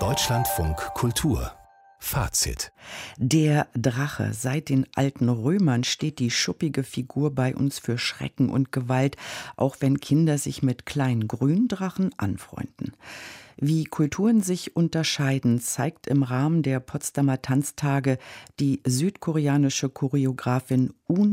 Deutschlandfunk Kultur Fazit. Der Drache. Seit den alten Römern steht die schuppige Figur bei uns für Schrecken und Gewalt, auch wenn Kinder sich mit kleinen Gründrachen anfreunden. Wie Kulturen sich unterscheiden, zeigt im Rahmen der Potsdamer Tanztage die südkoreanische Choreografin Un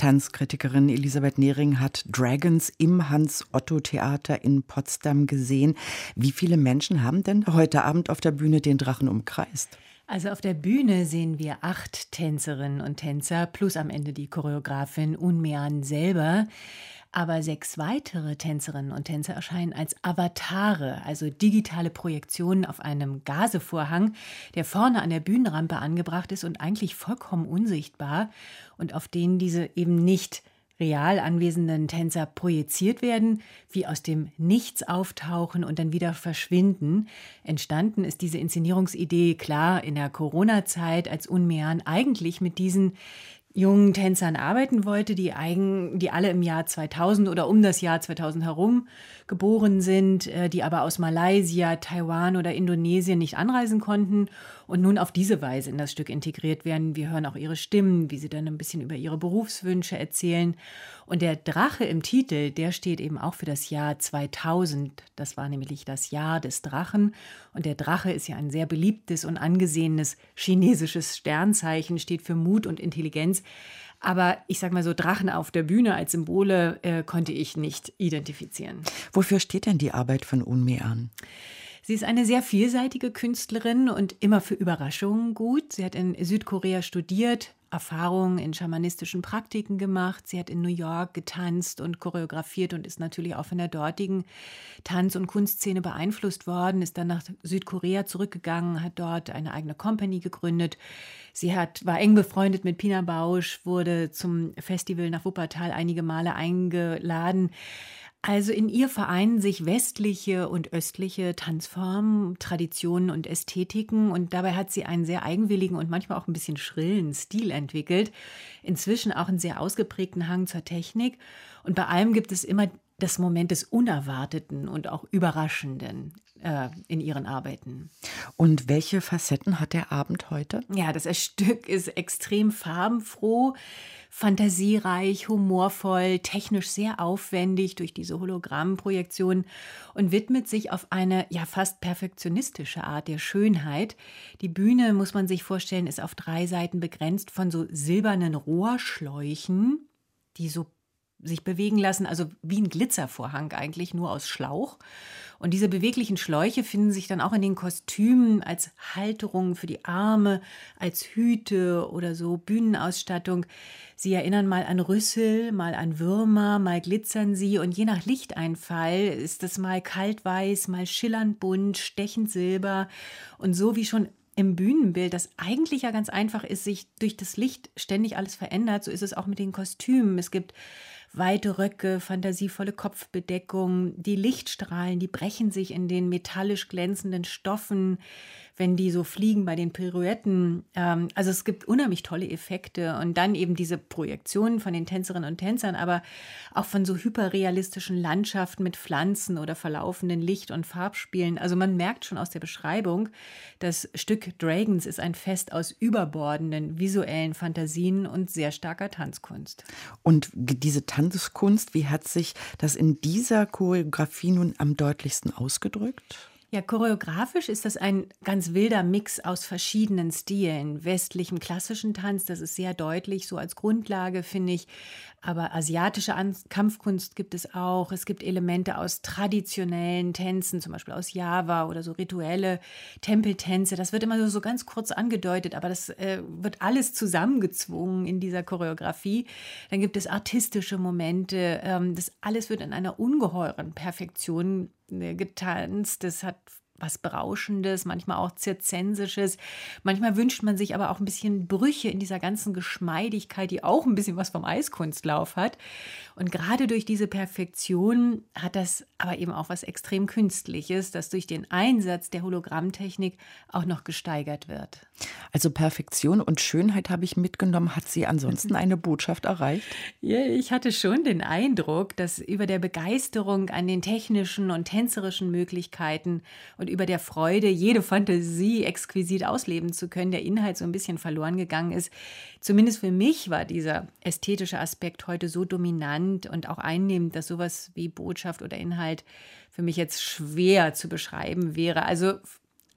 Tanzkritikerin Elisabeth Nehring hat Dragons im Hans-Otto-Theater in Potsdam gesehen. Wie viele Menschen haben denn heute Abend auf der Bühne den Drachen umkreist? Also auf der Bühne sehen wir acht Tänzerinnen und Tänzer plus am Ende die Choreografin Unmean selber. Aber sechs weitere Tänzerinnen und Tänzer erscheinen als Avatare, also digitale Projektionen auf einem Gasevorhang, der vorne an der Bühnenrampe angebracht ist und eigentlich vollkommen unsichtbar und auf denen diese eben nicht real anwesenden Tänzer projiziert werden, wie aus dem Nichts auftauchen und dann wieder verschwinden. Entstanden ist diese Inszenierungsidee klar in der Corona-Zeit, als Unmean eigentlich mit diesen jungen Tänzern arbeiten wollte, die, eigen, die alle im Jahr 2000 oder um das Jahr 2000 herum geboren sind, äh, die aber aus Malaysia, Taiwan oder Indonesien nicht anreisen konnten und nun auf diese Weise in das Stück integriert werden. Wir hören auch ihre Stimmen, wie sie dann ein bisschen über ihre Berufswünsche erzählen. Und der Drache im Titel, der steht eben auch für das Jahr 2000. Das war nämlich das Jahr des Drachen. Und der Drache ist ja ein sehr beliebtes und angesehenes chinesisches Sternzeichen, steht für Mut und Intelligenz. Aber ich sage mal so, Drachen auf der Bühne als Symbole äh, konnte ich nicht identifizieren. Wofür steht denn die Arbeit von Unme an? Sie ist eine sehr vielseitige Künstlerin und immer für Überraschungen gut. Sie hat in Südkorea studiert, Erfahrungen in schamanistischen Praktiken gemacht. Sie hat in New York getanzt und choreografiert und ist natürlich auch von der dortigen Tanz- und Kunstszene beeinflusst worden, ist dann nach Südkorea zurückgegangen, hat dort eine eigene Company gegründet. Sie hat, war eng befreundet mit Pina Bausch, wurde zum Festival nach Wuppertal einige Male eingeladen. Also in ihr vereinen sich westliche und östliche Tanzformen, Traditionen und Ästhetiken und dabei hat sie einen sehr eigenwilligen und manchmal auch ein bisschen schrillen Stil entwickelt. Inzwischen auch einen sehr ausgeprägten Hang zur Technik und bei allem gibt es immer das Moment des Unerwarteten und auch Überraschenden äh, in ihren Arbeiten. Und welche Facetten hat der Abend heute? Ja, das Stück ist extrem farbenfroh fantasiereich, humorvoll, technisch sehr aufwendig durch diese Hologrammprojektion und widmet sich auf eine ja fast perfektionistische Art der Schönheit. Die Bühne, muss man sich vorstellen, ist auf drei Seiten begrenzt von so silbernen Rohrschläuchen, die so sich bewegen lassen, also wie ein Glitzervorhang eigentlich, nur aus Schlauch. Und diese beweglichen Schläuche finden sich dann auch in den Kostümen als Halterungen für die Arme, als Hüte oder so Bühnenausstattung. Sie erinnern mal an Rüssel, mal an Würmer, mal glitzern sie und je nach Lichteinfall ist es mal kaltweiß, mal schillernd bunt, stechend silber und so wie schon im Bühnenbild, das eigentlich ja ganz einfach ist, sich durch das Licht ständig alles verändert, so ist es auch mit den Kostümen. Es gibt weite Röcke, fantasievolle Kopfbedeckung, die Lichtstrahlen, die brechen sich in den metallisch glänzenden Stoffen wenn die so fliegen bei den Pirouetten. Ähm, also es gibt unheimlich tolle Effekte und dann eben diese Projektionen von den Tänzerinnen und Tänzern, aber auch von so hyperrealistischen Landschaften mit Pflanzen oder verlaufenden Licht- und Farbspielen. Also man merkt schon aus der Beschreibung, das Stück Dragons ist ein Fest aus überbordenden visuellen Fantasien und sehr starker Tanzkunst. Und diese Tanzkunst, wie hat sich das in dieser Choreografie nun am deutlichsten ausgedrückt? Ja, choreografisch ist das ein ganz wilder Mix aus verschiedenen Stilen. Westlichem klassischen Tanz, das ist sehr deutlich, so als Grundlage, finde ich. Aber asiatische An Kampfkunst gibt es auch. Es gibt Elemente aus traditionellen Tänzen, zum Beispiel aus Java oder so rituelle Tempeltänze. Das wird immer so, so ganz kurz angedeutet, aber das äh, wird alles zusammengezwungen in dieser Choreografie. Dann gibt es artistische Momente. Ähm, das alles wird in einer ungeheuren Perfektion getanzt. Das hat was Berauschendes, manchmal auch Zirzensisches. Manchmal wünscht man sich aber auch ein bisschen Brüche in dieser ganzen Geschmeidigkeit, die auch ein bisschen was vom Eiskunstlauf hat. Und gerade durch diese Perfektion hat das aber eben auch was extrem Künstliches, das durch den Einsatz der Hologrammtechnik auch noch gesteigert wird. Also Perfektion und Schönheit habe ich mitgenommen. Hat sie ansonsten eine Botschaft erreicht? Ja, ich hatte schon den Eindruck, dass über der Begeisterung an den technischen und tänzerischen Möglichkeiten und über der Freude, jede Fantasie exquisit ausleben zu können, der Inhalt so ein bisschen verloren gegangen ist. Zumindest für mich war dieser ästhetische Aspekt heute so dominant und auch einnehmend, dass sowas wie Botschaft oder Inhalt für mich jetzt schwer zu beschreiben wäre. Also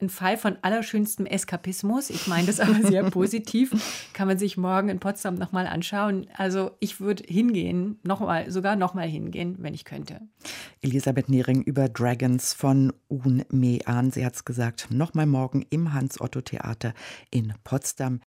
ein Fall von allerschönstem Eskapismus. Ich meine das aber sehr positiv. Kann man sich morgen in Potsdam nochmal anschauen. Also ich würde hingehen, noch mal, sogar nochmal hingehen, wenn ich könnte. Elisabeth Nehring über Dragons von Un Me An. Sie hat es gesagt, nochmal morgen im Hans-Otto-Theater in Potsdam.